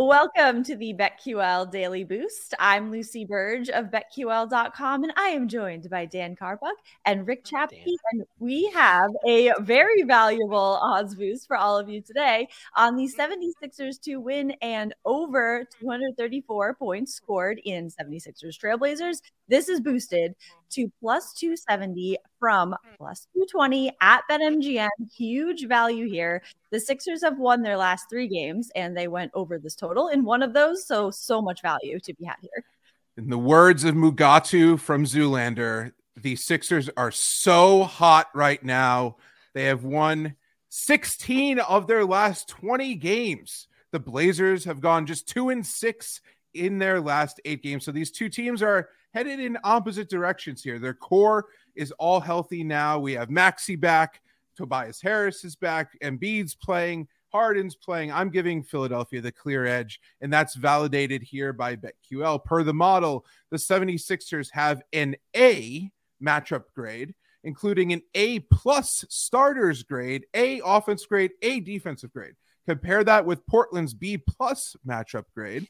Welcome to the BetQL Daily Boost. I'm Lucy Burge of BetQL.com, and I am joined by Dan Carpuck and Rick Chapke. And we have a very valuable odds boost for all of you today on the 76ers to win and over 234 points scored in 76ers Trailblazers. This is boosted to plus 270 from hmm. plus 220 at BetMGM. Huge value here. The Sixers have won their last three games and they went over this total in one of those. So, so much value to be had here. In the words of Mugatu from Zoolander, the Sixers are so hot right now. They have won 16 of their last 20 games. The Blazers have gone just two and six in their last eight games. So these two teams are headed in opposite directions here. Their core is all healthy now. We have Maxey back, Tobias Harris is back, Embiid's playing, Harden's playing. I'm giving Philadelphia the clear edge, and that's validated here by BetQL. Per the model, the 76ers have an A matchup grade, including an A plus starters grade, A offense grade, A defensive grade. Compare that with Portland's B plus matchup grade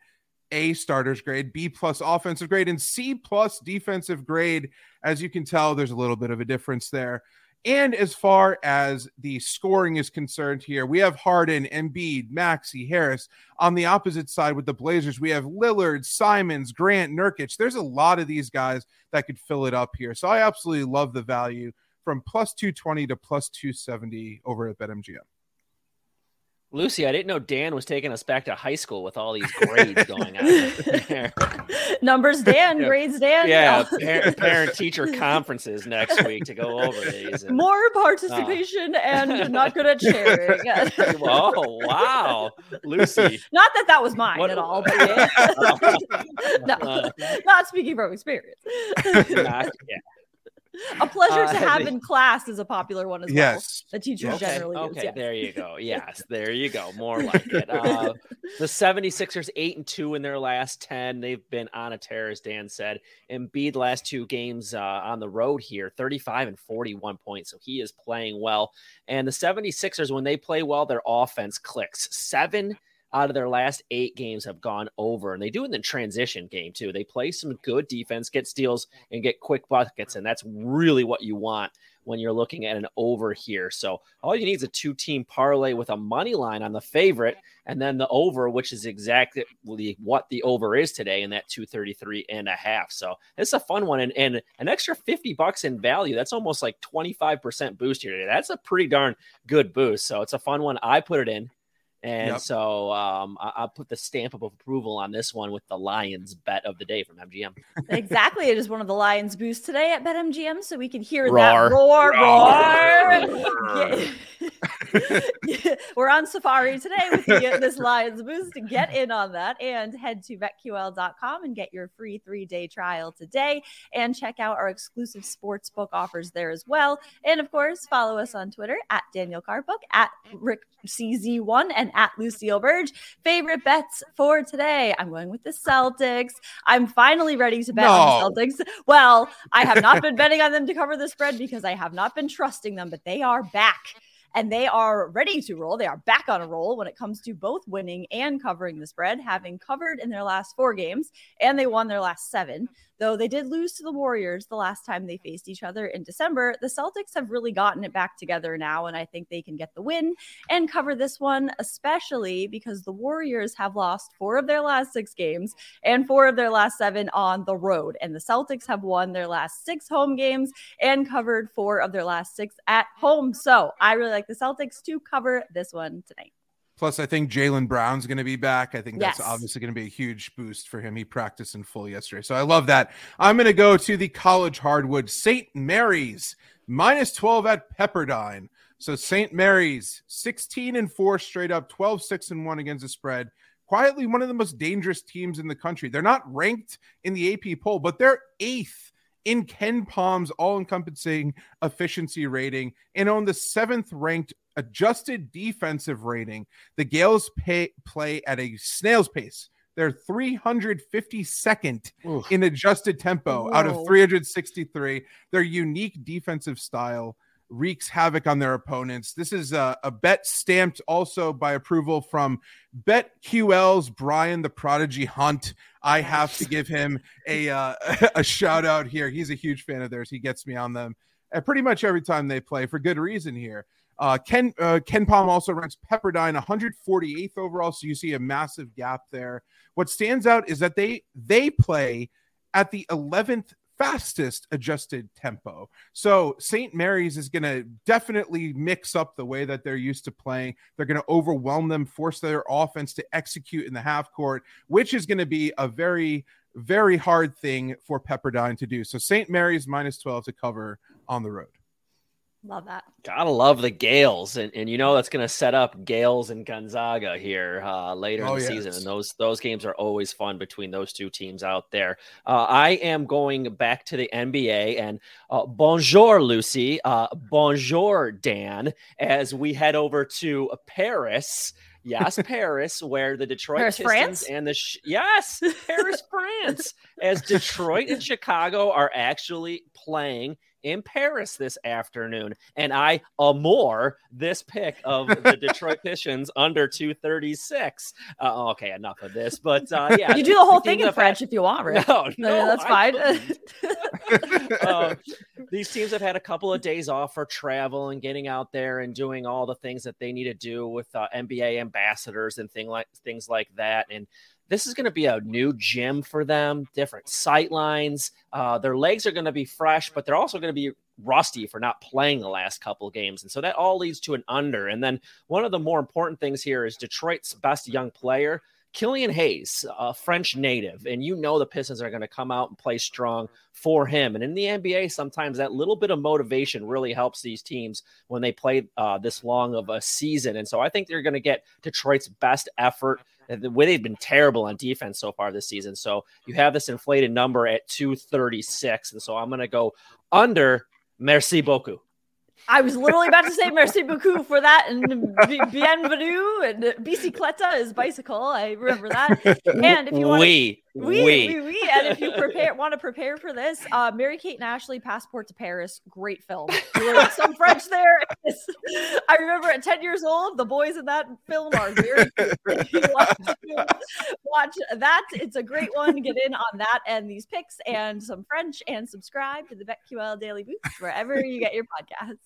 a starters grade, B plus offensive grade, and C plus defensive grade. As you can tell, there's a little bit of a difference there. And as far as the scoring is concerned here, we have Harden, Embiid, Maxey, Harris. On the opposite side with the Blazers, we have Lillard, Simons, Grant, Nurkic. There's a lot of these guys that could fill it up here. So I absolutely love the value from plus 220 to plus 270 over at BetMGM. Lucy, I didn't know Dan was taking us back to high school with all these grades going on. Numbers Dan, yeah. grades Dan. Yeah, parent, parent, teacher conferences next week to go over these. And, More participation uh, and not good at sharing. oh, wow. Lucy. Not that that was mine what, at all, but yeah. no, uh, not speaking from experience. Not, yeah a pleasure uh, to have in class is a popular one as yes. well. The teachers okay. generally okay. use. Yeah. There you go. Yes, there you go. More like it. Uh, the 76ers, 8 and 2 in their last 10. They've been on a tear, as Dan said. Embiid last two games uh, on the road here, 35 and 41 points. So he is playing well. And the 76ers, when they play well, their offense clicks. Seven out of their last eight games have gone over, and they do in the transition game too. They play some good defense, get steals, and get quick buckets, and that's really what you want when you're looking at an over here. So all you need is a two-team parlay with a money line on the favorite, and then the over, which is exactly what the over is today, in that 233 and a half. So it's a fun one, and, and an extra 50 bucks in value. That's almost like 25% boost here today. That's a pretty darn good boost. So it's a fun one. I put it in. And yep. so um, I- will put the stamp of approval on this one with the Lions bet of the day from MGM. exactly. It is one of the Lions boosts today at BetMGM, so we can hear roar. that roar, roar. roar. We're on Safari today with the, this Lions boost. Get in on that and head to betql.com and get your free three day trial today and check out our exclusive sports book offers there as well. And of course, follow us on Twitter at Daniel Carpuck, at Rick CZ1, and at Lucille Burge. Favorite bets for today? I'm going with the Celtics. I'm finally ready to bet no. on the Celtics. Well, I have not been betting on them to cover the spread because I have not been trusting them, but they are back and they are ready to roll. They are back on a roll when it comes to both winning and covering the spread, having covered in their last four games, and they won their last seven. Though they did lose to the Warriors the last time they faced each other in December, the Celtics have really gotten it back together now, and I think they can get the win and cover this one, especially because the Warriors have lost four of their last six games and four of their last seven on the road. And the Celtics have won their last six home games and covered four of their last six at home. So I really like the Celtics to cover this one tonight. Plus, I think Jaylen Brown's going to be back. I think that's Yes. obviously going to be a huge boost for him. He practiced in full yesterday. So I love that. I'm going to go to the college hardwood, St. Mary's, minus 12 at Pepperdine. So St. Mary's, 16 and 4 straight up, 12, 6 and 1 against the spread. Quietly, one of the most dangerous teams in the country. They're not ranked in the AP poll, but they're eighth in KenPom's all encompassing efficiency rating and on the seventh ranked adjusted defensive rating. The Gaels pay, play at a snail's pace. They're 352nd Oof. in adjusted tempo out of 363. Their unique defensive style wreaks havoc on their opponents. This is a, a bet stamped also by approval from BetQL's Brian the Prodigy Hunt. I have to give him a uh, a shout out here. He's a huge fan of theirs. He gets me on them uh, pretty much every time they play for good reason here. Uh, Ken uh, KenPom also ranks Pepperdine 148th overall, so you see a massive gap there. What stands out is that they they play at the 11th fastest adjusted tempo. So St. Mary's is going to definitely mix up the way that they're used to playing. They're going to overwhelm them, force their offense to execute in the half court, which is going to be a very very hard thing for Pepperdine to do. So St. Mary's minus 12 to cover on the road. Love that. Gotta love the Gaels, and, and you know that's going to set up Gaels and Gonzaga here uh, later Oh, in the yes. season, and those those games are always fun between those two teams out there. Uh, I am going back to the NBA, and uh, bonjour, Lucy. Uh, bonjour, Dan. As we head over to Paris. Yes, Paris, where the Detroit Paris, Pistons France? and the sh- yes, Paris, France, as Detroit and Chicago are actually playing in Paris this afternoon. And I amore this pick of the Detroit Pistons under 236. Uh, okay, enough of this. But uh, yeah, You do the whole thing in French had- if you want, Rick. No, No, no, that's I fine. Uh, these teams have had a couple of days off for travel and getting out there and doing all the things that they need to do with uh, NBA ambassadors and thing like things like that. And this is going to be a new gym for them, different sight lines. Uh, their legs are going to be fresh, but they're also going to be rusty for not playing the last couple games. And so that all leads to an under. And then one of the more important things here is Detroit's best young player. Killian Hayes, a French native, and you know the Pistons are going to come out and play strong for him. And in the NBA, sometimes that little bit of motivation really helps these teams when they play uh, this long of a season. And so I think they're going to get Detroit's best effort. The way they've been terrible on defense so far this season. So you have this inflated number at 236. And so I'm going to go under Merci beaucoup. I was literally about to say merci beaucoup for that and bienvenue and bicicleta is bicycle. I remember that. And if you want we, we, we, we, we, and if you prepare want to prepare for this, uh, Mary Kate and Ashley, Passport to Paris, great film. Some French there. I remember at 10 years old, the boys in that film are very cute. If you want to watch that. It's a great one. Get in on that and these picks and some French and subscribe to the BetQL Daily Boost wherever you get your podcasts.